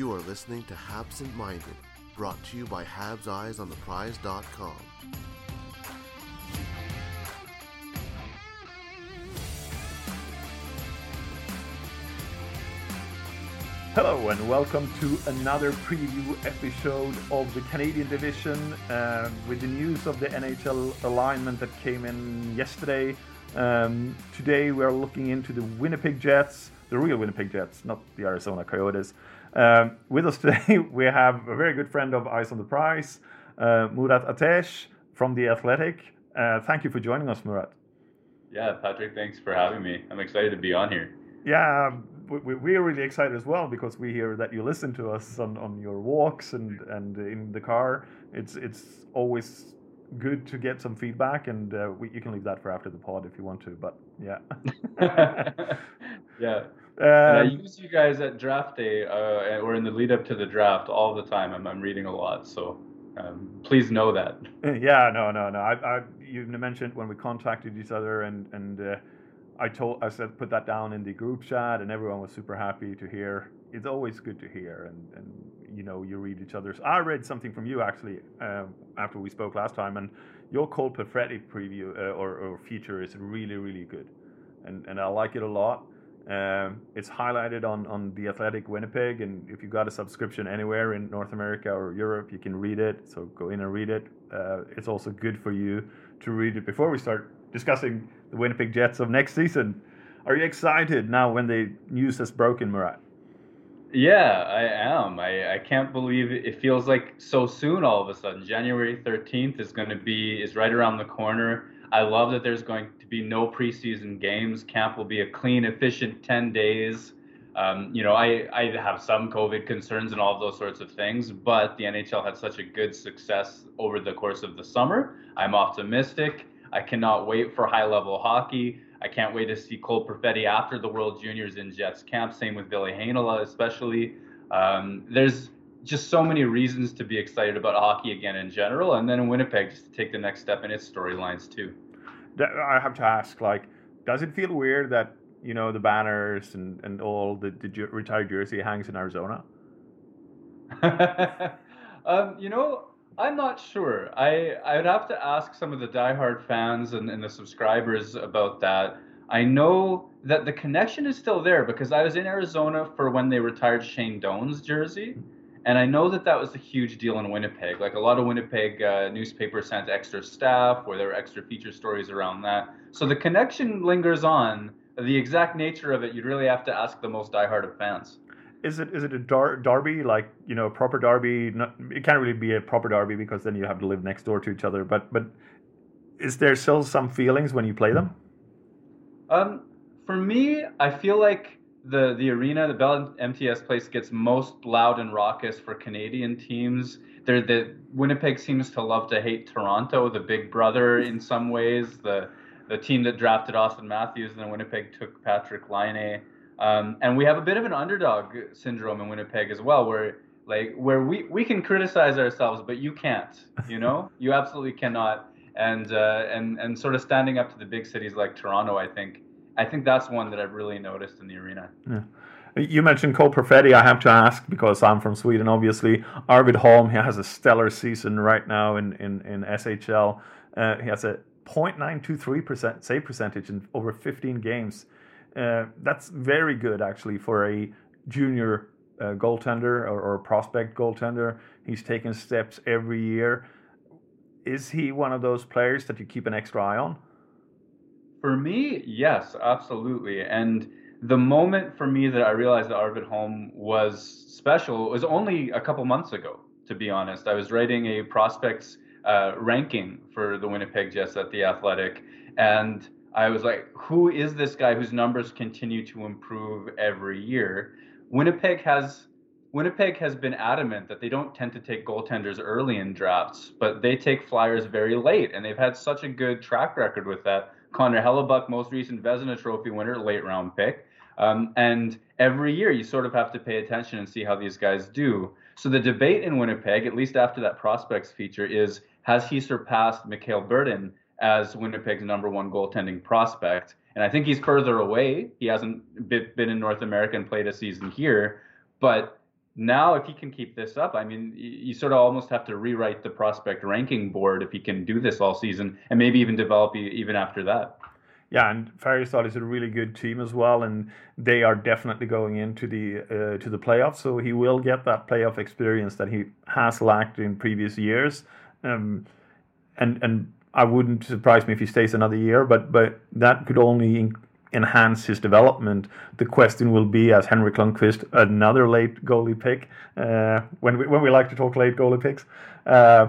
You are listening to Habsent Minded, brought to you by Habs Eyes on the Prize.com. Hello and welcome to another preview episode of the Canadian Division uh, with the news of the NHL alignment that came in yesterday. Um, today we are looking into the Winnipeg Jets, the real Winnipeg Jets, not the Arizona Coyotes. Um, with us today we have a very good friend of Eyes on the Prize, uh, Murat Ates from The Athletic. Uh, thank you for joining us, Murat. Yeah, Patrick, thanks for having me. I'm excited to be on here. Yeah, we, we are really excited as well because we hear that you listen to us on, on your walks and, and in the car. It's it's always good to get some feedback, and uh, we, you can leave that for after the pod if you want to. But yeah, yeah. And I um, use you guys at draft day uh, or in the lead up to the draft all the time. I'm, I'm reading a lot, so um, please know that. yeah, no, no, no. I, I you mentioned when we contacted each other, and and uh, I told I said put that down in the group chat, and everyone was super happy to hear. It's always good to hear, and and you know you read each other's. I read something from you actually um, after we spoke last time, and your Cole Perfetti preview uh, or, or feature is really really good, and and I like it a lot. Um, it's highlighted on, on the Athletic Winnipeg, and if you've got a subscription anywhere in North America or Europe, you can read it. So go in and read it. Uh, it's also good for you to read it before we start discussing the Winnipeg Jets of next season. Are you excited now when the news has broken, Murat? Yeah, I am. I, I can't believe it. it feels like so soon all of a sudden. January 13th is going to be is right around the corner. I love that there's going to be no preseason games. Camp will be a clean, efficient 10 days. Um, you know, I, I have some COVID concerns and all those sorts of things, but the NHL had such a good success over the course of the summer. I'm optimistic. I cannot wait for high level hockey. I can't wait to see Cole Perfetti after the World Juniors in Jets camp. Same with Ville Heinola, especially. Um, there's just so many reasons to be excited about hockey again in general, and then in Winnipeg just to take the next step in its storylines too. I have to ask, like, does it feel weird that you know the banners and, and all the, the retired jersey hangs in Arizona? um, you know, I'm not sure. I I would have to ask some of the diehard fans and, and the subscribers about that. I know that the connection is still there because I was in Arizona for when they retired Shane Doan's jersey, and I know that that was a huge deal in Winnipeg. Like a lot of Winnipeg uh, newspapers sent extra staff, where there were extra feature stories around that. So the connection lingers on. The exact nature of it, you'd really have to ask the most diehard of fans. Is it is it a dar- derby like you know a proper derby? Not, it can't really be a proper derby because then you have to live next door to each other. But but is there still some feelings when you play them? Um, for me, I feel like the the arena, the Bell MTS place, gets most loud and raucous for Canadian teams. There, the Winnipeg seems to love to hate Toronto, the big brother in some ways. The the team that drafted Auston Matthews, and then Winnipeg took Patrik Laine. Um, and we have a bit of an underdog syndrome in Winnipeg as well, where like where we, we can criticize ourselves, but you can't. You know, you absolutely cannot. And uh, and and sort of standing up to the big cities like Toronto, I think I think that's one that I've really noticed in the arena. Yeah. You mentioned Cole Perfetti. I have to ask because I'm from Sweden, obviously. Arvid Holm, he has a stellar season right now in, in, in SHL. Uh, he has a 0.923% save percentage in over 15 games. Uh, that's very good, actually, for a junior uh, goaltender or, or prospect goaltender. He's taken steps every year. Is he one of those players that you keep an extra eye on? For me, yes, absolutely. And the moment for me that I realized that Arvid Holm was special was only a couple months ago, to be honest. I was writing a prospects uh, ranking for the Winnipeg Jets at The Athletic, and I was like, who is this guy whose numbers continue to improve every year? Winnipeg has Winnipeg has been adamant that they don't tend to take goaltenders early in drafts, but they take flyers very late, and they've had such a good track record with that. Connor Hellebuyck, most recent Vezina Trophy winner, late round pick. Um, and every year you sort of have to pay attention and see how these guys do. So the debate in Winnipeg, at least after that prospects feature, is has he surpassed Mikhail Berdin as Winnipeg's number one goaltending prospect? And I think he's further away. He hasn't been in North America and played a season here. But now, if he can keep this up, I mean, you sort of almost have to rewrite the prospect ranking board if he can do this all season and maybe even develop even after that. Yeah, and Färjestad is a really good team as well, and they are definitely going into the uh, to the playoffs. So he will get that playoff experience that he has lacked in previous years, um, and and I wouldn't surprise me if he stays another year, but but that could only enhance his development. The question will be, as Henrik Lundqvist, another late goalie pick. Uh, when we when we like to talk late goalie picks. Uh,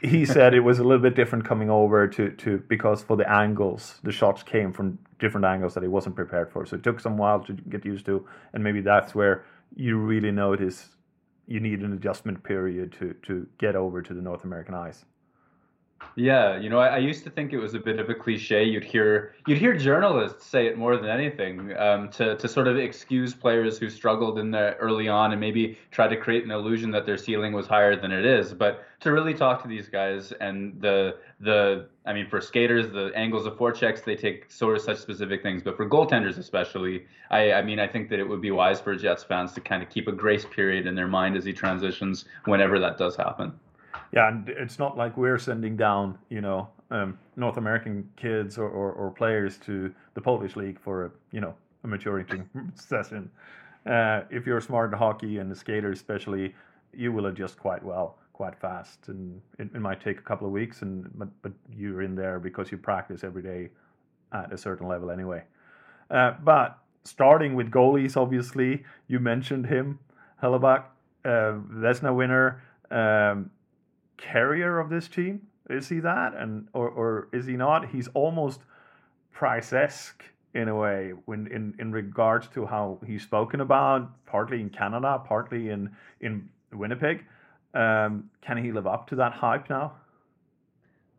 he said it was a little bit different coming over to, to because for the angles the shots came from different angles that he wasn't prepared for so it took some while to get used to and maybe that's where you really notice you need an adjustment period to to get over to the north american ice yeah, you know, I, I, used to think it was a bit of a cliche. You'd hear you'd hear journalists say it more than anything um, to to sort of excuse players who struggled in the early on and maybe try to create an illusion that their ceiling was higher than it is. But to really talk to these guys and the the I mean, for skaters, the angles of forechecks they take sort of such specific things. But for goaltenders especially, I I mean, I think that it would be wise for Jets fans to kind of keep a grace period in their mind as he transitions whenever that does happen yeah, and it's not like we're sending down, you know, um, North American kids or, or, or, players to the Polish league for a, you know, a maturing session. Uh, if you're smart in hockey and a skater especially, you will adjust quite well, quite fast, and it, it might take a couple of weeks, and but but you're in there because you practice every day at a certain level anyway. Uh, but starting with goalies, obviously, you mentioned him, Hellebuyck, uh, Vezina winner. Um, carrier of this team? Is he that, and or or is he not? He's almost Price-esque in a way when in, in regards to how he's spoken about, partly in Canada, partly in in Winnipeg. Um, can he live up to that hype now?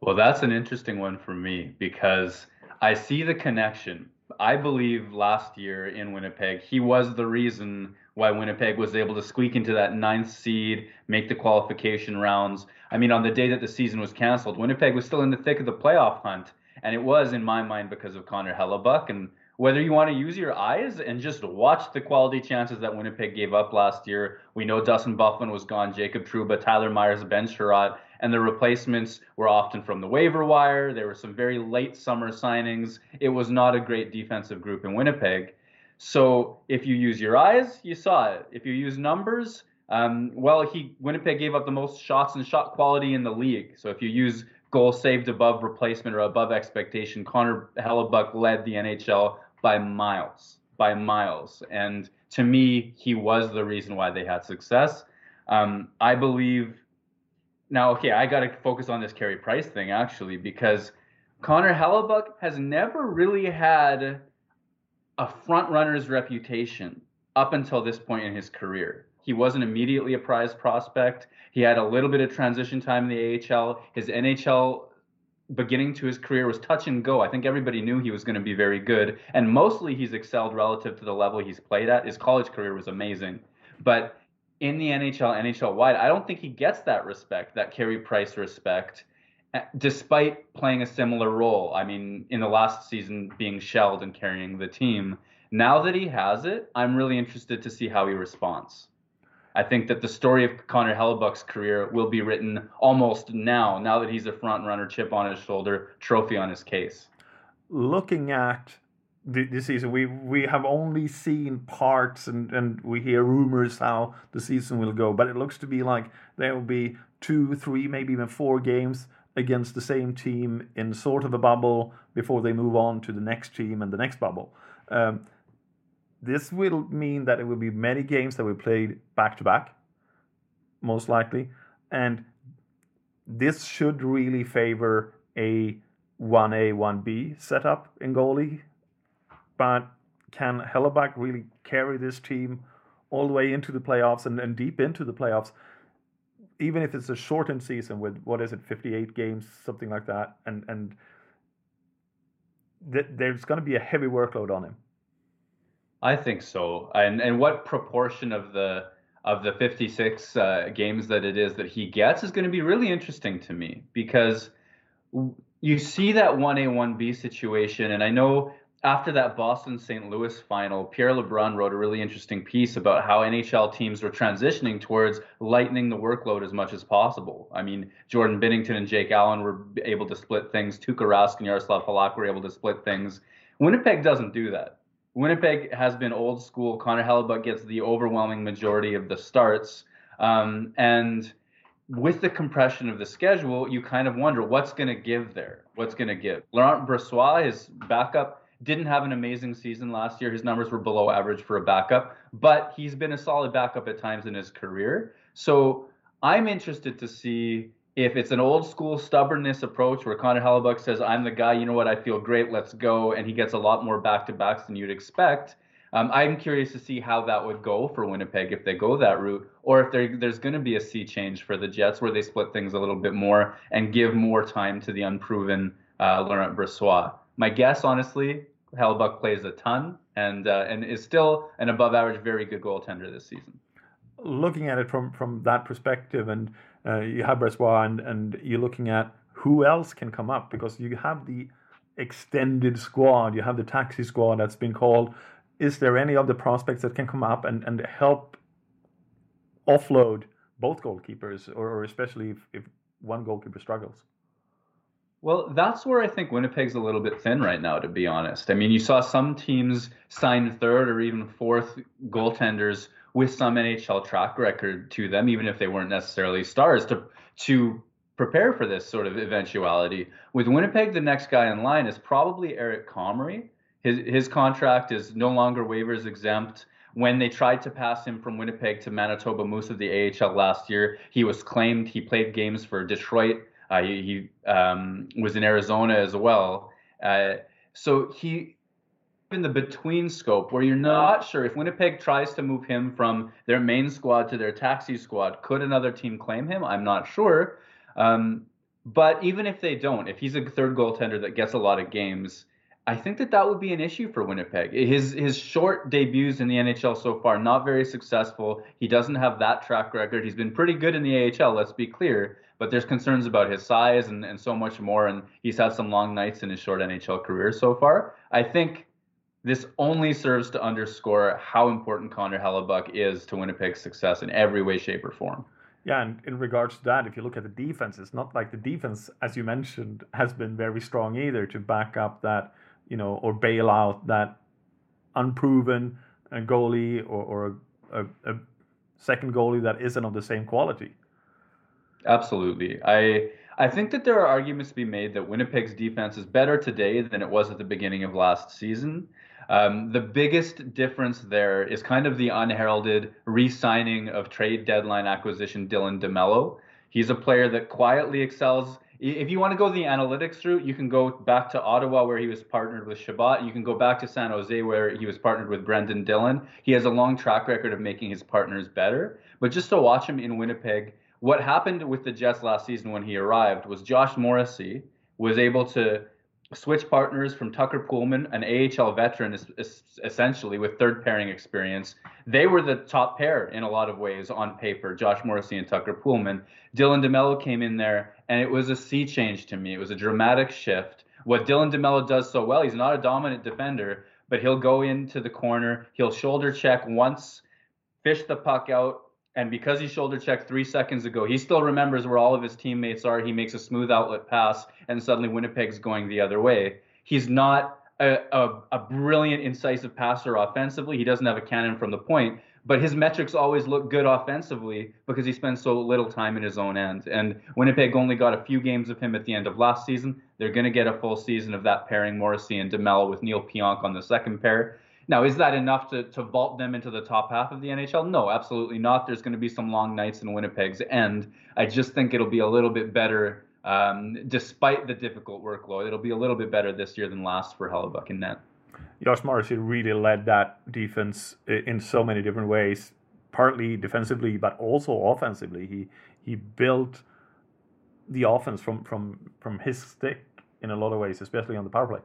Well, that's an interesting one for me because I see the connection. I believe last year in Winnipeg, he was the reason why Winnipeg was able to squeak into that ninth seed, make the qualification rounds. I mean, on the day that the season was canceled, Winnipeg was still in the thick of the playoff hunt. And it was, in my mind, because of Connor Hellebuyck. And whether you want to use your eyes and just watch the quality chances that Winnipeg gave up last year, we know Dustin Byfuglien was gone, Jacob Trouba, Tyler Myers, Ben Chiarot, and the replacements were often from the waiver wire. There were some very late summer signings. It was not a great defensive group in Winnipeg. So if you use your eyes, you saw it. If you use numbers, um, well, he Winnipeg gave up the most shots and shot quality in the league. So if you use goal saved above replacement or above expectation, Connor Hellebuyck led the NHL by miles, by miles. And to me, he was the reason why they had success. Um, I believe. Now, okay, I got to focus on this Carey Price thing actually because Connor Hellebuyck has never really had a front runner's reputation up until this point in his career. He wasn't immediately a prize prospect. He had a little bit of transition time in the AHL. His NHL beginning to his career was touch and go. I think everybody knew he was going to be very good, and mostly he's excelled relative to the level he's played at. His college career was amazing, but in the NHL, NHL wide, I don't think he gets that respect, that Carey Price respect Uh, despite playing a similar role. I mean, in the last season, being shelled and carrying the team. Now that he has it, I'm really interested to see how he responds. I think that the story of Connor Hellebuyck's career will be written almost now, now that he's a front runner, chip on his shoulder, trophy on his case. Looking at the, season, we we have only seen parts and, and we hear rumors how the season will go, but it looks to be like there will be two, three, maybe even four games against the same team in sort of a bubble before they move on to the next team and the next bubble. Um, this will mean that it will be many games that we played back to back, most likely, and this should really favor a 1A, 1B setup in goalie. But can Hellebuyck really carry this team all the way into the playoffs and, and deep into the playoffs? Even if it's a shortened season with what is it, 58 games, something like that, and and th- there's going to be a heavy workload on him. I think so. And and what proportion of the of the 56 uh, games that it is that he gets is going to be really interesting to me because you see that 1A 1B situation and I know after that Boston St. Louis final, Pierre LeBrun wrote a really interesting piece about how NHL teams were transitioning towards lightening the workload as much as possible. I mean, Jordan Binnington and Jake Allen were able to split things. Tuukka Rask and Jaroslav Halak were able to split things. Winnipeg doesn't do that. Winnipeg has been old school. Connor Hellebuyck gets the overwhelming majority of the starts. Um, and with the compression of the schedule, you kind of wonder what's going to give there. What's going to give? Laurent Brossoit, his backup, didn't have an amazing season last year. His numbers were below average for a backup, but he's been a solid backup at times in his career. So I'm interested to see if it's an old school stubbornness approach where Connor Hellebuyck says, I'm the guy, you know what, I feel great, let's go, and he gets a lot more back to backs than you'd expect. Um, I'm curious to see how that would go for Winnipeg if they go that route, or if there's going to be a sea change for the Jets where they split things a little bit more and give more time to the unproven uh, Laurent Brossoit my guess, honestly, Hellebuyck plays a ton and uh, and is still an above average, very good goaltender this season. Looking at it from from that perspective, and uh, you have Brossoit, and and you're looking at who else can come up because you have the extended squad, you have the taxi squad that's been called. Is there any of the prospects that can come up and, and help offload both goalkeepers, or, or especially if, if one goalkeeper struggles? Well, that's where I think Winnipeg's a little bit thin right now, to be honest. I mean, you saw some teams sign third or even fourth goaltenders with some NHL track record to them, even if they weren't necessarily stars, to to prepare for this sort of eventuality. With Winnipeg, the next guy in line is probably Eric Comrie. His his contract is no longer waivers exempt. When they tried to pass him from Winnipeg to Manitoba Moose of the AHL last year, he was claimed. He played games for Detroit uh, he, he um, was in Arizona as well. Uh, so he in the between scope where you're not sure if Winnipeg tries to move him from their main squad to their taxi squad, could another team claim him? I'm not sure. Um, but even if they don't, if he's a third goaltender that gets a lot of games, I think that that would be an issue for Winnipeg. His his short debuts in the NHL so far not very successful. He doesn't have that track record. He's been pretty good in the AHL, let's be clear, but there's concerns about his size and, and so much more and he's had some long nights in his short NHL career so far. I think this only serves to underscore how important Connor Hellebuyck is to Winnipeg's success in every way shape or form. Yeah, and in regards to that, if you look at the defense, it's not like the defense, as you mentioned, has been very strong either to back up that you know, or bail out that unproven uh, goalie or, or a, a, a second goalie that isn't of the same quality. Absolutely. I I think that there are arguments to be made that Winnipeg's defense is better today than it was at the beginning of last season. Um, the biggest difference there is kind of the unheralded re-signing of trade deadline acquisition Dylan DeMelo. He's a player that quietly excels if you want to go the analytics route, you can go back to Ottawa where he was partnered with Chabot. You can go back to San Jose where he was partnered with Brendan Dillon. He has a long track record of making his partners better. But just to watch him in Winnipeg, what happened with the Jets last season when he arrived was Josh Morrissey was able to switch partners from Tucker Poolman, an AHL veteran, essentially with third pairing experience. They were the top pair in a lot of ways on paper, Josh Morrissey and Tucker Poolman. Dylan DeMelo came in there, and it was a sea change to me. It was a dramatic shift. What Dylan DeMelo does so well, he's not a dominant defender, but he'll go into the corner, he'll shoulder check once, fish the puck out, and because he shoulder checked three seconds ago, he still remembers where all of his teammates are. He makes a smooth outlet pass, and suddenly Winnipeg's going the other way. He's not a, a, a brilliant, incisive passer offensively. He doesn't have a cannon from the point, but his metrics always look good offensively because he spends so little time in his own end. And Winnipeg only got a few games of him at the end of last season. They're going to get a full season of that pairing, Morrissey and DeMelo with Neil Pionk on the second pair. Now, is that enough to, to vault them into the top half of the NHL? No, absolutely not. There's going to be some long nights in Winnipeg's end. I just think it'll be a little bit better um, despite the difficult workload. It'll be a little bit better this year than last for Hellebuyck and net. Josh Morrissey really led that defense in so many different ways, partly defensively, but also offensively. He he built the offense from from from his stick in a lot of ways, especially on the power play.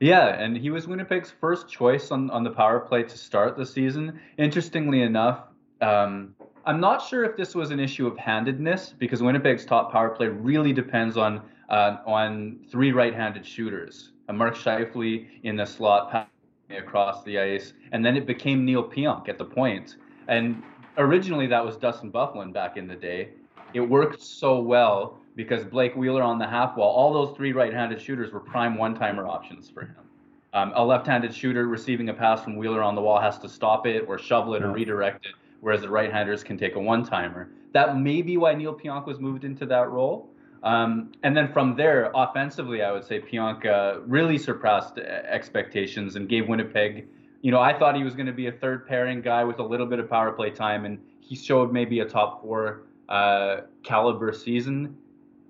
Yeah, and he was Winnipeg's first choice on, on the power play to start the season. Interestingly enough, um, I'm not sure if this was an issue of handedness because Winnipeg's top power play really depends on uh, on three right-handed shooters. Uh, Mark Scheifele in the slot across the ice, and then it became Neil Pionk at the point. And originally that was Dustin Byfuglien back in the day. It worked so well because Blake Wheeler on the half wall, all those three right-handed shooters were prime one-timer options for him. Um, a left-handed shooter receiving a pass from Wheeler on the wall has to stop it or shovel it or redirect it whereas the right-handers can take a one-timer. That may be why Neil Pionk was moved into that role. Um, and then from there, offensively, I would say Pionk uh, really surpassed expectations and gave Winnipeg. You know, I thought he was going to be a third pairing guy with a little bit of power play time, and he showed maybe a top four uh, caliber season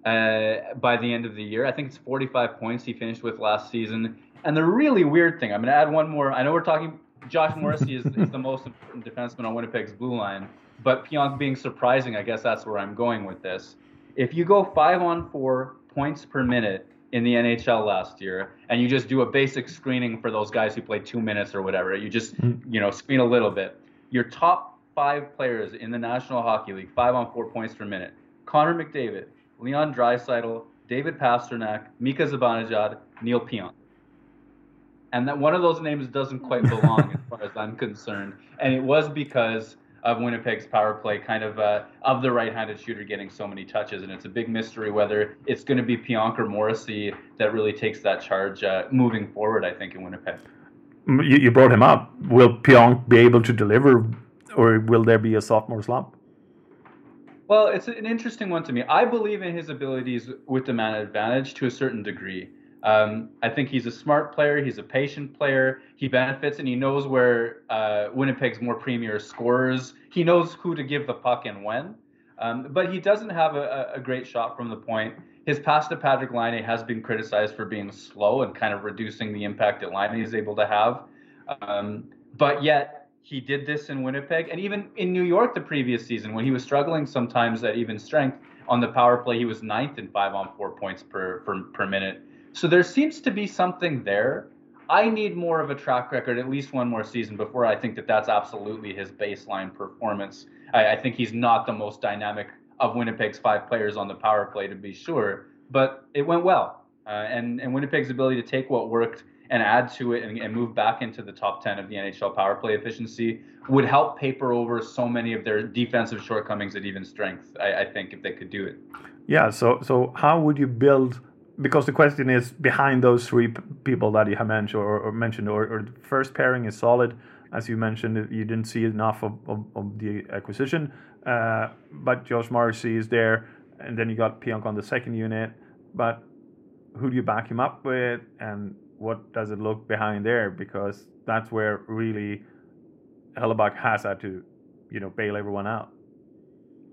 uh, by the end of the year. I think it's 45 points he finished with last season. And the really weird thing, I'm going to add one more. I know we're talking Josh Morrissey is, is the most important defenseman on Winnipeg's blue line, but Pionk being surprising, I guess that's where I'm going with this. If you go five on four points per minute in the NHL last year, and you just do a basic screening for those guys who play two minutes or whatever, you just mm-hmm. you know screen a little bit. Your top five players in the National Hockey League, five on four points per minute: Connor McDavid, Leon Draisaitl, David Pastrnak, Mika Zibanejad, Neil Pionk and that one of those names doesn't quite belong as far as I'm concerned. And it was because of Winnipeg's power play, kind of uh, of the right-handed shooter getting so many touches, and it's a big mystery whether it's going to be Pionk or Morrissey that really takes that charge uh, moving forward. I think in Winnipeg. You, you brought him up. Will Pionk be able to deliver, or will there be a sophomore slump? Well, it's an interesting one to me. I believe in his abilities with the man advantage to a certain degree. Um, I think he's a smart player. He's a patient player. He benefits and he knows where uh, Winnipeg's more premier scorers. He knows who to give the puck and when. Um, but he doesn't have a, a, great shot from the point. His pass to Patrik Laine has been criticized for being slow and kind of reducing the impact that Laine is able to have. Um, but yet he did this in Winnipeg and even in New York the previous season when he was struggling sometimes at even strength on the power play. He was ninth in five on four points per per, per minute so there seems to be something there. I need more of a track record, at least one more season, before I think that that's absolutely his baseline performance. I, I think he's not the most dynamic of Winnipeg's five players on the power play, to be sure, but it went well. Uh, and, and Winnipeg's ability to take what worked and add to it and, and, move back into the top 10 of the NHL power play efficiency would help paper over so many of their defensive shortcomings at even strength, I, I think, if they could do it. Yeah, so so how would you build because the question is behind those three people that you have mentioned or, or mentioned or, or, the first pairing is solid as you mentioned you didn't see enough of, of, of the acquisition uh, but Josh Morrissey is there and then you got Pionk on the second unit but who do you back him up with and what does it look behind there because that's where really Hellebuyck has had to you know bail everyone out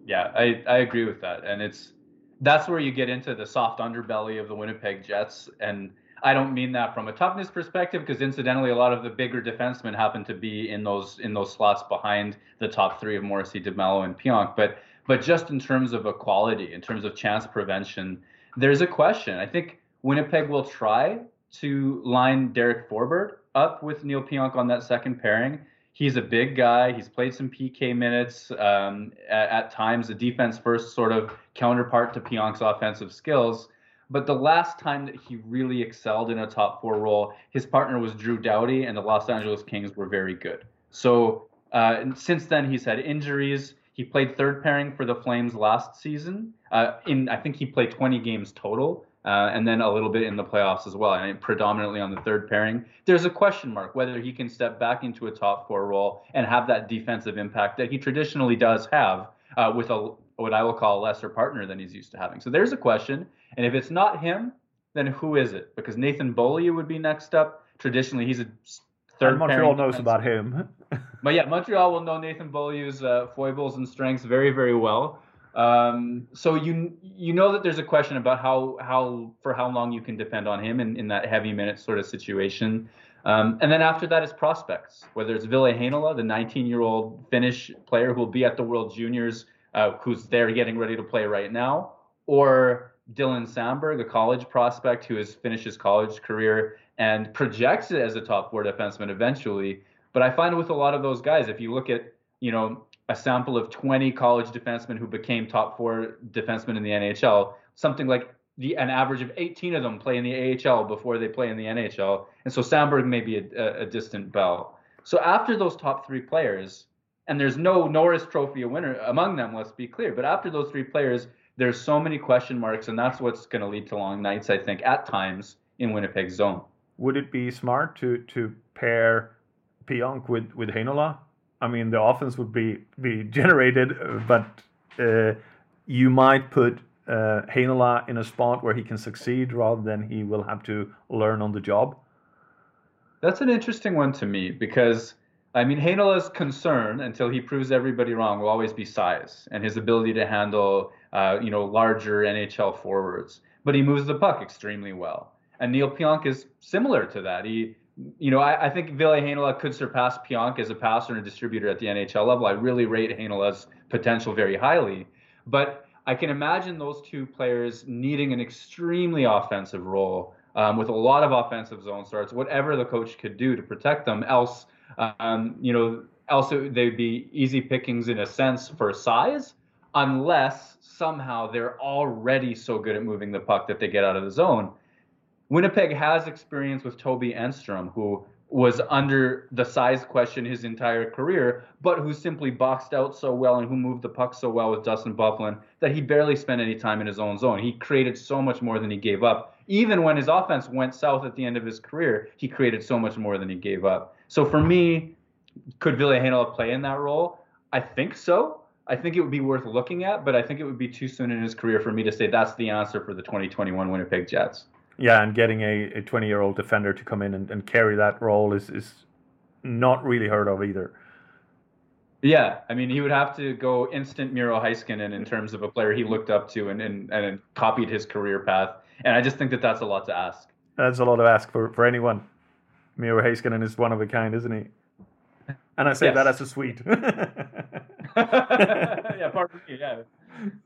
yeah I, I agree with that and it's that's where you get into the soft underbelly of the Winnipeg Jets. And I don't mean that from a toughness perspective, because incidentally, a lot of the bigger defensemen happen to be in those in those slots behind the top three of Morrissey, DeMelo, and Pionk. But but just in terms of equality, in terms of chance prevention, there's a question. I think Winnipeg will try to line Derek Forbort up with Neil Pionk on that second pairing he's a big guy. He's played some PK minutes um, at, at, times, a defense first sort of counterpart to Pionk's offensive skills. But the last time that he really excelled in a top four role, his partner was Drew Doughty, and the Los Angeles Kings were very good. So uh, since then, he's had injuries. He played third pairing for the Flames last season. Uh, in I think he played 20 games total uh, and then a little bit in the playoffs as well, and predominantly on the third pairing. There's a question mark whether he can step back into a top four role and have that defensive impact that he traditionally does have uh, with a what I will call a lesser partner than he's used to having. So there's a question, and if it's not him, then who is it? Because Nathan Beaulieu would be next up. Traditionally, he's a third. And Montreal knows about him. but yeah, Montreal will know Nathan Beaulieu's uh, foibles and strengths very, very well. Um, so you you know that there's a question about how how for how long you can depend on him in, in that heavy minute sort of situation. Um, and then after that is prospects, whether it's Ville Heinola, the 19-year-old Finnish player who will be at the World Juniors, uh, who's there getting ready to play right now, or Dylan Samberg, a college prospect who has finished his college career and projects it as a top four defenseman eventually. But I find with a lot of those guys, if you look at you know a sample of 20 college defensemen who became top four defensemen in the NHL, something like the an average of 18 of them play in the AHL before they play in the NHL, and so Samberg may be a, a distant bell. So after those top three players, and there's no Norris Trophy winner among them, let's be clear. But after those three players, there's so many question marks, and that's what's going to lead to long nights, I think, at times in Winnipeg's zone. Would it be smart to to pair Pionk with with Heinola? I mean, the offense would be be generated, but uh, you might put uh, Heinola in a spot where he can succeed rather than he will have to learn on the job. That's an interesting one to me because I mean Heinola's concern until he proves everybody wrong will always be size and his ability to handle uh, you know larger NHL forwards. But he moves the puck extremely well, and Neil Pionk is similar to that. He you know, I, I think Ville Heinola could surpass Pionk as a passer and a distributor at the NHL level. I really rate Heinola's potential very highly. But I can imagine those two players needing an extremely offensive role um, with a lot of offensive zone starts, whatever the coach could do to protect them. Else, um, you know, else they'd be easy pickings in a sense for size, unless somehow they're already so good at moving the puck that they get out of the zone. Winnipeg has experience with Toby Enstrom, who was under the size question his entire career, but who simply boxed out so well and who moved the puck so well with Dustin Byfuglien that he barely spent any time in his own zone. He created so much more than he gave up. Even when his offense went south at the end of his career, he created so much more than he gave up. So for me, could Ville Heinola play in that role? I think so. I think it would be worth looking at, but I think it would be too soon in his career for me to say that's the answer for the 2021 Winnipeg Jets. Yeah, and getting a 20 year old defender to come in and, and carry that role is, is not really heard of either. Yeah, I mean, he would have to go instant Miro Heiskanen in terms of a player he looked up to and, and, and copied his career path. And I just think that that's a lot to ask. That's a lot to ask for, for anyone. Miro Heiskanen is one of a kind, isn't he? And I say yes. that as a Swede. yeah, pardon me. Yeah.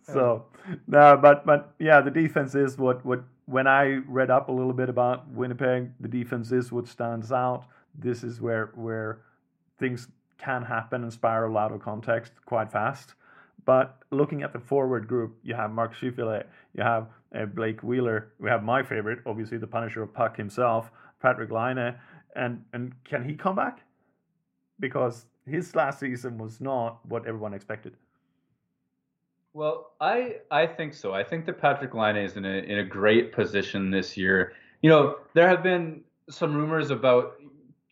So, no, but but yeah, the defense is what what when I read up a little bit about Winnipeg, the defense is what stands out. This is where where things can happen and spiral out of context quite fast. But looking at the forward group, you have Mark Scheifele, you have uh, Blake Wheeler, we have my favorite, obviously the Punisher of Puck himself, Patrik Laine, and and can he come back? Because his last season was not what everyone expected. Well, I I think so. I think that Patrik Laine is in a in a great position this year. You know, there have been some rumors about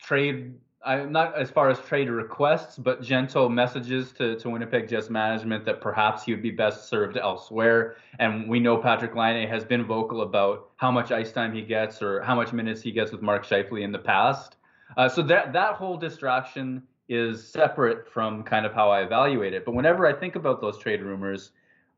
trade I, not as far as trade requests, but gentle messages to, to Winnipeg Jets management that perhaps he would be best served elsewhere. And we know Patrik Laine has been vocal about how much ice time he gets or how much minutes he gets with Mark Scheifele in the past. Uh, so that that whole distraction is separate from kind of how I evaluate it. But whenever I think about those trade rumors,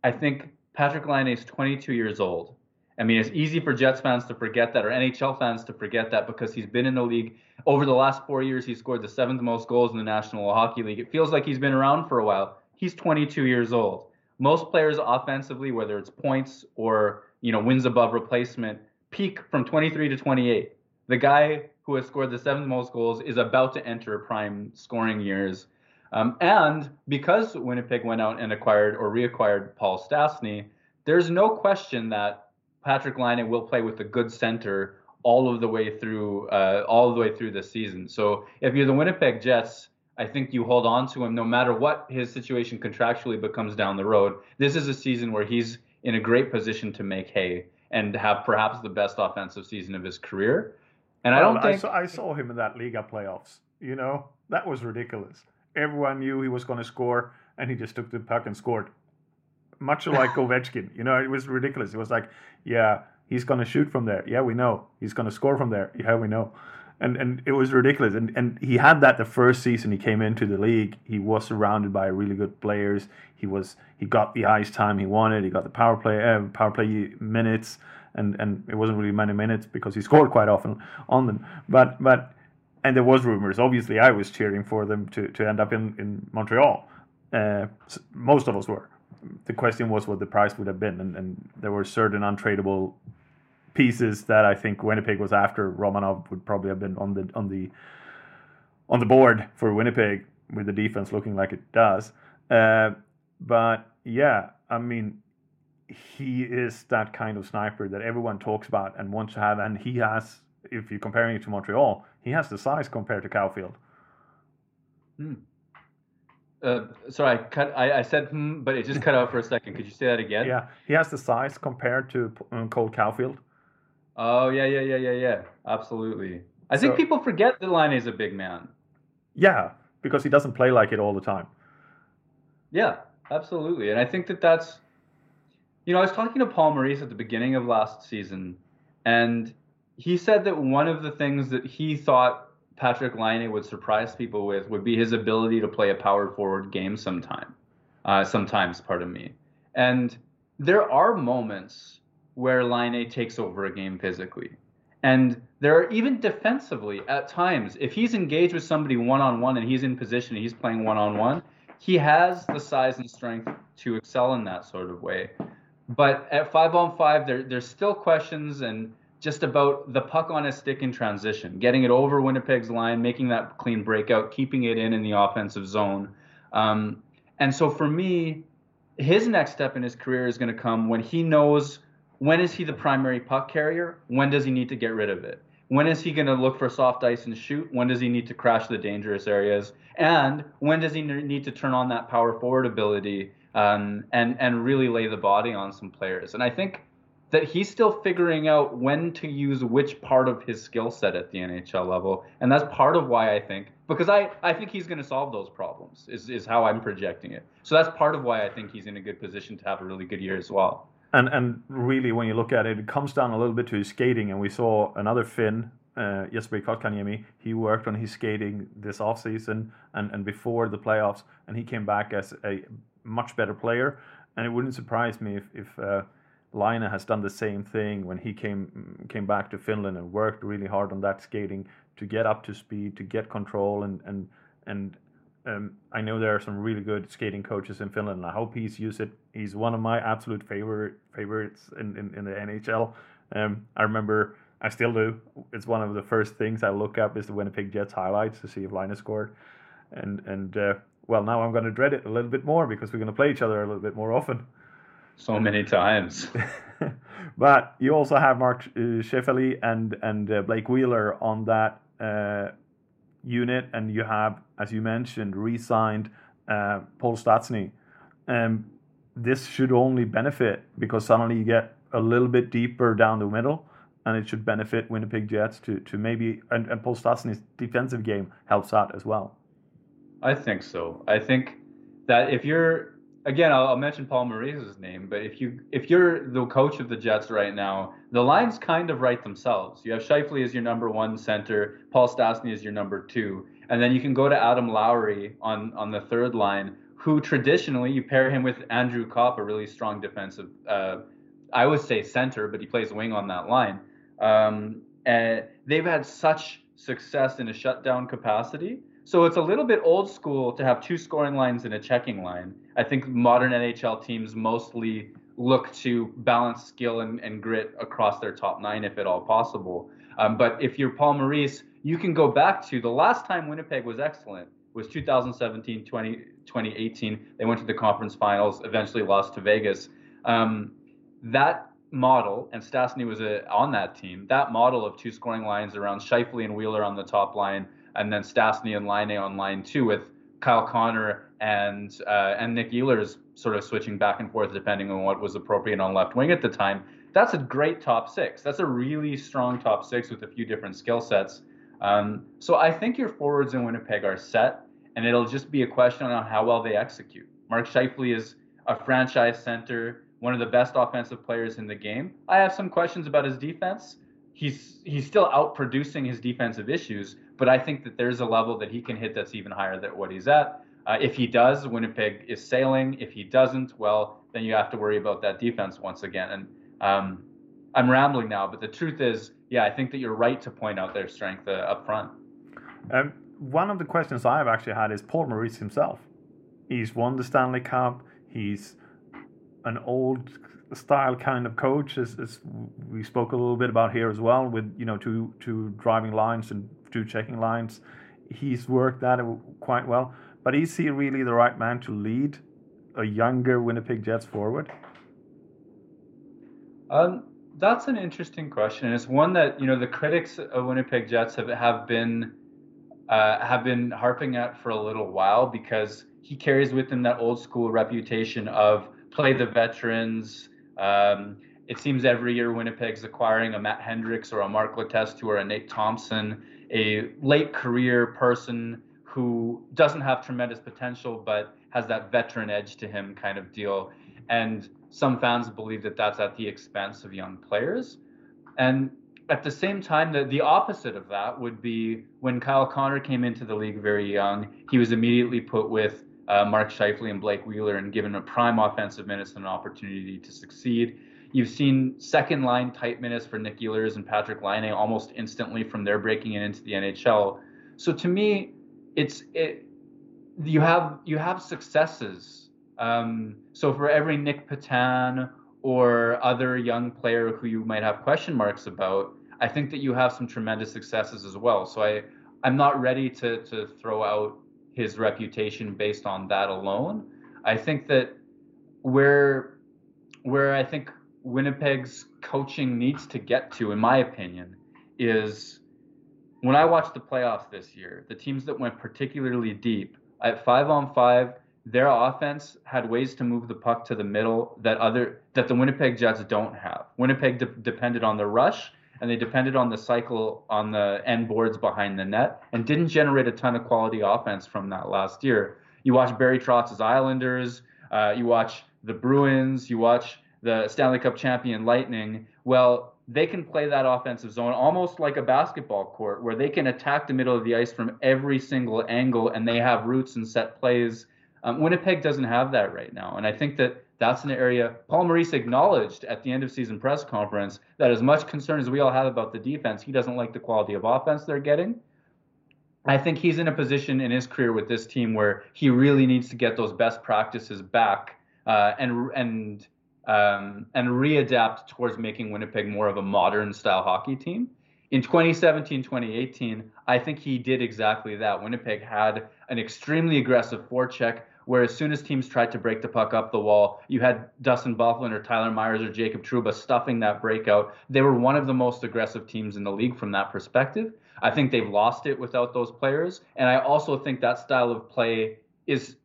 I think Patrik Laine is 22 years old. I mean, it's easy for Jets fans to forget that, or NHL fans to forget that, because he's been in the league over the last four years. He scored the seventh most goals in the National Hockey League. It feels like he's been around for a while. He's 22 years old. Most players offensively, whether it's points or you know wins above replacement, peak from 23 to 28. The guy who has scored the seventh most goals is about to enter prime scoring years. Um, and because Winnipeg went out and acquired or reacquired Paul Stastny, there's no question that Patrik Laine will play with a good center all of the way through uh, all the way through the season. So if you're the Winnipeg Jets, I think you hold on to him no matter what his situation contractually becomes down the road. This is a season where he's in a great position to make hay and have perhaps the best offensive season of his career. And well, I don't think I saw, I saw him in that Liga playoffs. You know that was ridiculous. Everyone knew he was going to score, and he just took the puck and scored much like Ovechkin. You know, it was ridiculous. It was like, yeah, he's going to shoot from there. Yeah, we know. He's going to score from there. Yeah, we know. and and it was ridiculous. And and he had that the first season he came into the league. He was surrounded by really good players. He was he got the ice time he wanted. He got the power play uh, power play minutes, and and it wasn't really many minutes because he scored quite often on them. But but and there was rumors. Obviously, I was cheering for them to to end up in in Montreal. Uh, most of us were. The question was what the price would have been, and, and there were certain untradeable pieces that I think Winnipeg was after. Romanov would probably have been on the on the on the board for Winnipeg with the defense looking like it does. Uh, but yeah, I mean, he is that kind of sniper that everyone talks about and wants to have, and he has. If you're comparing it to Montreal, he has the size compared to Caufield. Hmm. Uh, sorry, I cut. I, I said hmm, but it just cut out for a second. Could you say that again? Yeah, he has the size compared to um, Cole Caufield. Oh yeah, yeah, yeah, yeah, yeah. Absolutely. I think people forget that Laine is a big man. Yeah, because he doesn't play like it all the time. Yeah, absolutely. And I think that that's, you know, I was talking to Paul Maurice at the beginning of last season, and he said that one of the things that he thought Patrik Laine would surprise people with would be his ability to play a power forward game sometime, uh, sometimes, pardon me. And there are moments where Laine takes over a game physically. And there are even defensively at times, if he's engaged with somebody one on one and he's in position and he's playing one on one, he has the size and strength to excel in that sort of way. But at five on five, there, there's still questions and just about the puck on a stick in transition, getting it over Winnipeg's line, making that clean breakout, keeping it in in the offensive zone. Um, and so for me, his next step in his career is going to come when he knows when is he the primary puck carrier, when does he need to get rid of it, when is he going to look for soft ice and shoot, when does he need to crash the dangerous areas, and when does he need to turn on that power forward ability um, and and really lay the body on some players. And I think that he's still figuring out when to use which part of his skill set at the NHL level, and that's part of why I think because I, I think he's going to solve those problems is is how I'm projecting it. So that's part of why I think he's in a good position to have a really good year as well. And and really, when you look at it, it comes down a little bit to his skating. And we saw another Finn, uh, Jesper Kotkaniemi. He worked on his skating this offseason and, and before the playoffs, and he came back as a much better player. And it wouldn't surprise me if, if uh, Laine has done the same thing when he came came back to Finland and worked really hard on that skating to get up to speed, to get control, and and and um, I know there are some really good skating coaches in Finland, and I hope he's used it. He's one of my absolute favorite favorites in, in, in the NHL. Um, I remember, I still do. It's one of the first things I look up is the Winnipeg Jets highlights to see if Linus scored, and and uh, well now I'm going to dread it a little bit more because we're going to play each other a little bit more often. So many times. but you also have Mark uh, Scheifele and and uh, Blake Wheeler on that uh, unit, and you have, as you mentioned, re-signed uh, Paul Stastny. Um, this should only benefit because suddenly you get a little bit deeper down the middle, and it should benefit Winnipeg Jets to to maybe and, and Paul Stastny's defensive game helps out as well. I think so. I think that if you're again, I'll, I'll mention Paul Maurice's name, but if you if you're the coach of the Jets right now, the lines kind of write themselves. You have Scheifele as your number one center, Paul Stastny as your number two, and then you can go to Adam Lowry on on the third line, who traditionally you pair him with Andrew Copp, a really strong defensive. Uh, I would say center, but he plays wing on that line. Um, and they've had such success in a shutdown capacity. So it's a little bit old school to have two scoring lines and a checking line. I think modern NHL teams mostly look to balance skill and, and grit across their top nine if at all possible. Um, but if you're Paul Maurice, you can go back to the last time Winnipeg was excellent was 2017, 20, 2018. They went to the conference finals, eventually lost to Vegas. Um, that model, and Stastny was a, on that team, that model of two scoring lines around Scheifele and Wheeler on the top line, and then Stastny and Laine on line two with Kyle Connor and uh, and Nick Ehlers sort of switching back and forth depending on what was appropriate on left wing at the time. That's a great top six. That's a really strong top six with a few different skill sets. Um, so I think your forwards in Winnipeg are set, and it'll just be a question on how well they execute. Mark Scheifele is a franchise center, one of the best offensive players in the game. I have some questions about his defense, he's he's still out producing his defensive issues, but I think that there's a level that he can hit that's even higher than what he's at. Uh, if he does, Winnipeg is sailing. If he doesn't, well, then you have to worry about that defense once again. And um, I'm rambling now, but the truth is, yeah, I think that you're right to point out their strength uh, up front. Um, one of the questions I've actually had is Paul Maurice himself. He's won the Stanley Cup. He's an old style kind of coach, as, as we spoke a little bit about here as well, with you know two two driving lines and two checking lines. He's worked that quite well, but is he really the right man to lead a younger Winnipeg Jets forward? Um, that's an interesting question, it's one that you know the critics of Winnipeg Jets have have been uh, have been harping at for a little while because he carries with him that old school reputation of play the veterans. Um, it seems every year Winnipeg's acquiring a Matt Hendricks or a Mark Letestu or a Nate Thompson, a late career person who doesn't have tremendous potential but has that veteran edge to him kind of deal. And some fans believe that that's at the expense of young players. And at the same time, the, the opposite of that would be when Kyle Connor came into the league very young, he was immediately put with uh, Mark Scheifele and Blake Wheeler and given a prime offensive minutes and an opportunity to succeed. You've seen second line type minutes for Nick Ehlers and Patrik Laine almost instantly from their breaking it into the NHL. So to me, it's it you have you have successes. Um, so for every Nic Petan or other young player who you might have question marks about, I think that you have some tremendous successes as well. So I I'm not ready to to throw out his reputation based on that alone. I think that where where I think Winnipeg's coaching needs to get to, in my opinion, is when I watched the playoffs this year, the teams that went particularly deep at five on five, their offense had ways to move the puck to the middle that other that the Winnipeg Jets don't have. Winnipeg de- depended on the rush and they depended on the cycle on the end boards behind the net and didn't generate a ton of quality offense from that last year. You watch Barry Trotz's Islanders, uh, you watch the Bruins, you watch the Stanley Cup champion Lightning. Well, they can play that offensive zone almost like a basketball court where they can attack the middle of the ice from every single angle and they have routes and set plays. Um, Winnipeg doesn't have that right now. And I think that that's an area Paul Maurice acknowledged at the end of season press conference that as much concern as we all have about the defense, he doesn't like the quality of offense they're getting. I think he's in a position in his career with this team where he really needs to get those best practices back uh, and and um, and readapt towards making Winnipeg more of a modern style hockey team. In 2017, 2018, I think he did exactly that. Winnipeg had an extremely aggressive forecheck where as soon as teams tried to break the puck up the wall, you had Dustin Byfuglien or Tyler Myers or Jacob Trouba stuffing that breakout. They were one of the most aggressive teams in the league from that perspective. I think they've lost it without those players, and I also think that style of play is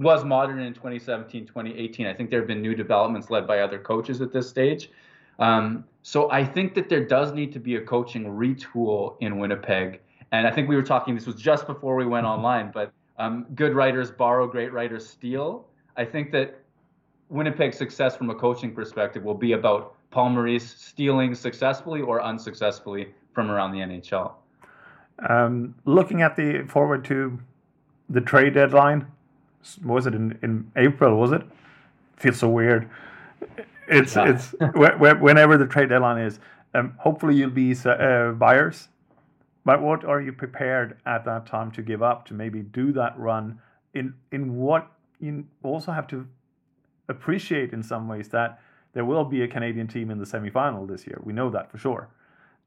was modern in 2017, 2018. I think there have been new developments led by other coaches at this stage. Um, so I think that there does need to be a coaching retool in Winnipeg. And I think we were talking, this was just before we went online, but um, good writers borrow, great writers steal. I think that Winnipeg's success from a coaching perspective will be about Paul Maurice stealing successfully or unsuccessfully from around the NHL. Um, looking at the forward to the trade deadline, was it in, in April? Was it? Feels so weird. It's yeah. it's whenever the trade deadline is. Um, hopefully you'll be uh, buyers but what are you prepared at that time to give up to maybe do that run in in what you also have to appreciate in some ways that there will be a Canadian team in the semifinal this year. We know that for sure.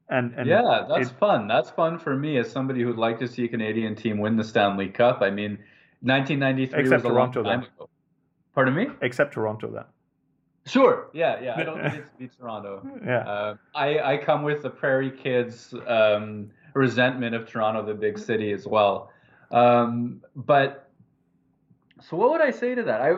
And, and yeah, that's it, fun. That's fun for me as somebody who'd like to see a Canadian team win the Stanley Cup. I mean, 1993 was a Toronto, long time then. ago. Pardon me? Except Toronto then. Sure. Yeah, yeah. I don't need it to be Toronto. Yeah. Uh, I I come with the Prairie Kids. Um, resentment of Toronto, the big city, as well. Um, but so, what would I say to that? I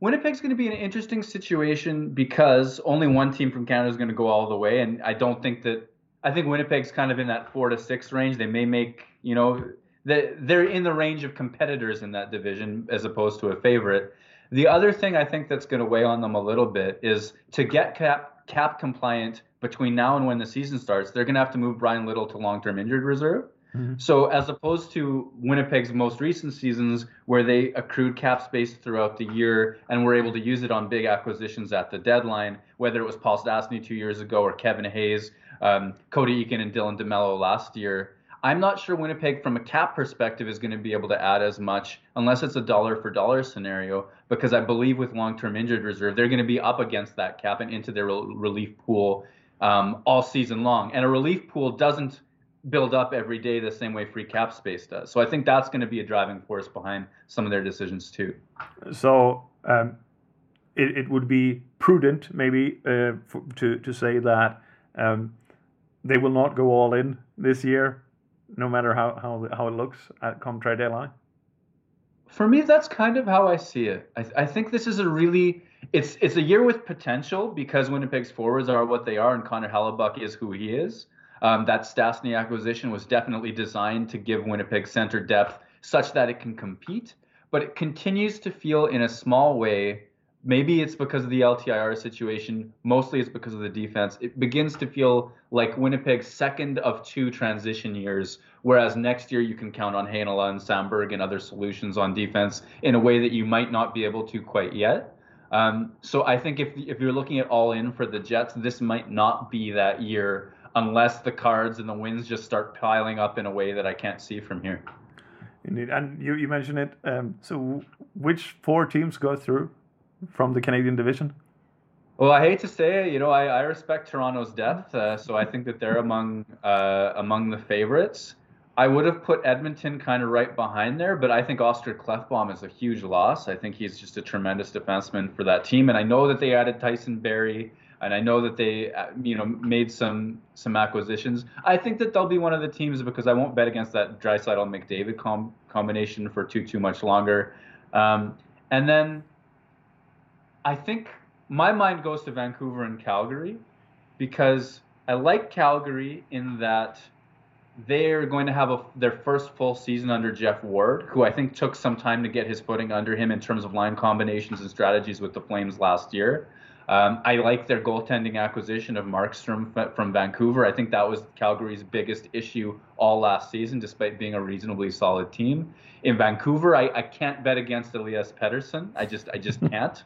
Winnipeg's going to be an interesting situation because only one team from Canada is going to go all the way, and I don't think that. I think Winnipeg's kind of in that four to six range. They may make, you know, they're in the range of competitors in that division as opposed to a favorite. The other thing I think that's going to weigh on them a little bit is to get cap cap compliant between now and when the season starts, they're going to have to move Bryan Little to long-term injured reserve. Mm-hmm. So as opposed to Winnipeg's most recent seasons where they accrued cap space throughout the year and were able to use it on big acquisitions at the deadline, whether it was Paul Stastny two years ago or Kevin Hayes, um, Cody Eakin and Dylan DeMelo last year, I'm not sure Winnipeg, from a cap perspective, is going to be able to add as much unless it's a dollar for dollar scenario. Because I believe with long-term injured reserve, they're going to be up against that cap and into their relief pool um, all season long. And a relief pool doesn't build up every day the same way free cap space does. So I think that's going to be a driving force behind some of their decisions too. So um, it, it would be prudent maybe uh, for, to to say that um, they will not go all in this year no matter how how how it looks at come trade deadline? For me, that's kind of how I see it. I, I think this is a really it's it's a year with potential because Winnipeg's forwards are what they are, and Connor Hellebuyck is who he is. Um, that Stastny acquisition was definitely designed to give Winnipeg center depth such that it can compete, but it continues to feel in a small way maybe it's because of the LTIR situation. Mostly it's because of the defense. It begins to feel like Winnipeg's second of two transition years, whereas next year you can count on Heinola and Samberg and other solutions on defense in a way that you might not be able to quite yet. Um, so I think if if you're looking at all in for the Jets, this might not be that year unless the cards and the wins just start piling up in a way that I can't see from here. Indeed, and you, you mentioned it. Um, so which four teams go through? From the Canadian division? Well, I hate to say it, you know, I, I respect Toronto's depth, uh, so I think that they're among uh, among the favorites. I would have put Edmonton kind of right behind there, but I think Oscar Klefbom is a huge loss. I think he's just a tremendous defenseman for that team, and I know that they added Tyson Barrie, and I know that they, uh, you know, made some some acquisitions. I think that they'll be one of the teams because I won't bet against that Draisaitl McDavid com- combination for too too much longer. Um, and then I think my mind goes to Vancouver and Calgary because I like Calgary in that they're going to have a, their first full season under Geoff Ward, who I think took some time to get his footing under him in terms of line combinations and strategies with the Flames last year. Um, I like their goaltending acquisition of Markstrom from Vancouver. I think that was Calgary's biggest issue all last season, despite being a reasonably solid team. In Vancouver, I, I can't bet against Elias Pettersson. I just I just can't.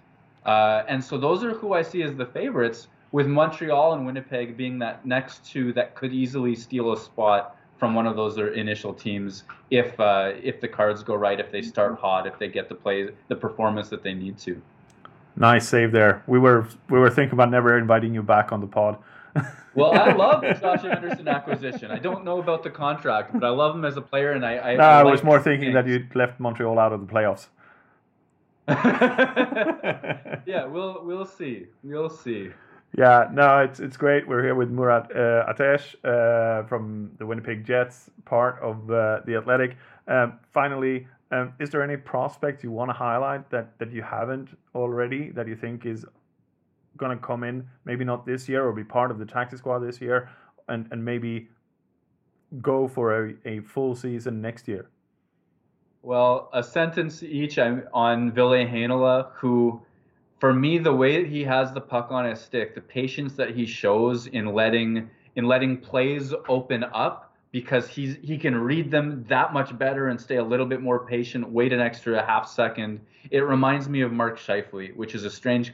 Uh, and so those are who I see as the favorites, with Montreal and Winnipeg being that next two that could easily steal a spot from one of those initial teams if uh, if the cards go right, if they start hot, if they get the play, the performance that they need to. Nice save there. We were we were thinking about never inviting you back on the pod. well, I love the Josh Anderson acquisition. I don't know about the contract, but I love him as a player, and I. I no, I, I was more thinking that you left Montreal out of the playoffs. yeah, we'll we'll see. We'll see. Yeah, no, it's it's great. We're here with Murat uh, Ates uh, from the Winnipeg Jets, part of uh, the Athletic. Um, finally, um, is there any prospect you want to highlight that that you haven't already that you think is going to come in? Maybe not this year or be part of the taxi squad this year, and and maybe go for a, a full season next year. Well, a sentence each on Ville Heinola, who, for me, the way that he has the puck on his stick, the patience that he shows in letting in letting plays open up because he's he can read them that much better and stay a little bit more patient, wait an extra half second. It reminds me of Mark Scheifele, which is a strange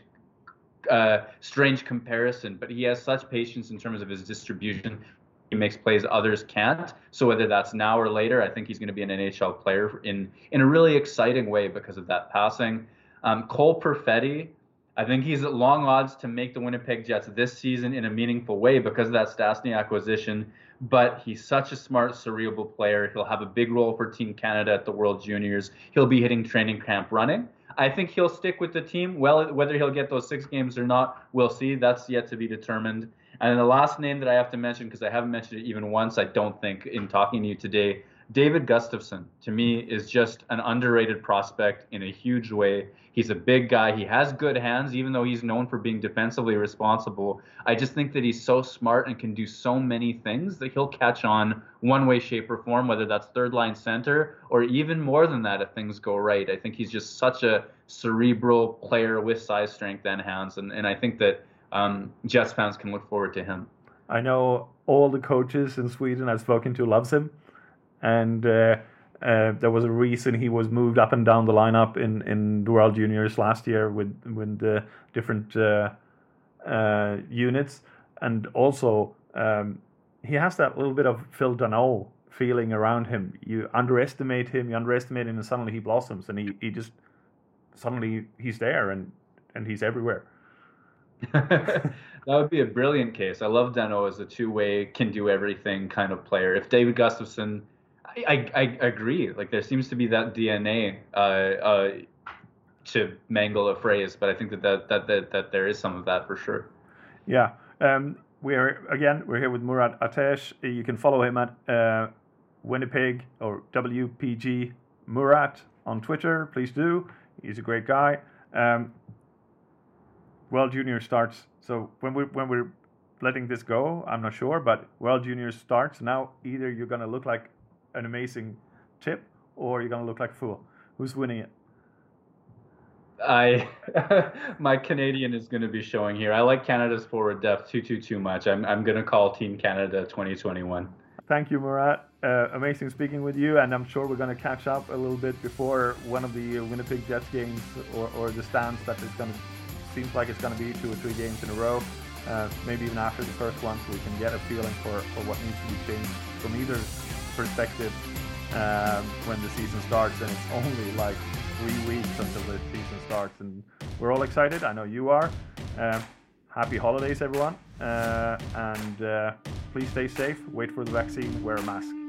uh, strange comparison, but he has such patience in terms of his distribution he makes plays others can't. So whether that's now or later, I think he's going to be an NHL player in in a really exciting way because of that passing. Um, Cole Perfetti, I think he's at long odds to make the Winnipeg Jets this season in a meaningful way because of that Stastny acquisition. But he's such a smart, cerebral player. He'll have a big role for Team Canada at the World Juniors. He'll be hitting training camp running. I think he'll stick with the team. Well, whether he'll get those six games or not, we'll see. That's yet to be determined. And the last name that I have to mention, because I haven't mentioned it even once, I don't think, in talking to you today, David Gustafsson, to me, is just an underrated prospect in a huge way. He's a big guy. He has good hands, even though he's known for being defensively responsible. I just think that he's so smart and can do so many things that he'll catch on one way, shape, or form, whether that's third line center or even more than that if things go right. I think he's just such a cerebral player with size, strength, and hands. And, and I think that um, Jets fans can look forward to him. I know all the coaches in Sweden I've spoken to loves him, and uh, uh, there was a reason he was moved up and down the lineup in, in World Juniors last year with with the different uh, uh units, and also um, he has that little bit of Phil Danault feeling around him. You underestimate him, you underestimate him, and suddenly he blossoms, and he, he just suddenly he's there and and he's everywhere. that would be a brilliant case. I love Danault as a two-way, can do everything kind of player. If David Gustafsson, I, I, I agree. Like there seems to be that DNA uh, uh, to mangle a phrase, but I think that that, that that that there is some of that for sure. Yeah. Um, we're again we're here with Murat Ates. You can follow him at uh, Winnipeg or WPG Murat on Twitter. Please do. He's a great guy. Um, World Junior starts. So when we when we're letting this go, I'm not sure, but World Junior starts now. Either you're gonna look like an amazing tip, or you're gonna look like a fool. Who's winning it? I my Canadian is going to be showing here. I like Canada's forward depth too too too much. I'm I'm going to call Team Canada 2021. Thank you, Murat. Uh, amazing speaking with you, and I'm sure we're going to catch up a little bit before one of the Winnipeg Jets games or, or the stands that is going to seems like it's going to be two or three games in a row. Uh, maybe even after the first one, so we can get a feeling for, for what needs to be changed from either perspective um, when the season starts, and it's only like three weeks until the season starts, and we're all excited. I know you are. Um, happy holidays, everyone, uh, and uh, please stay safe. Wait for the vaccine. Wear a mask.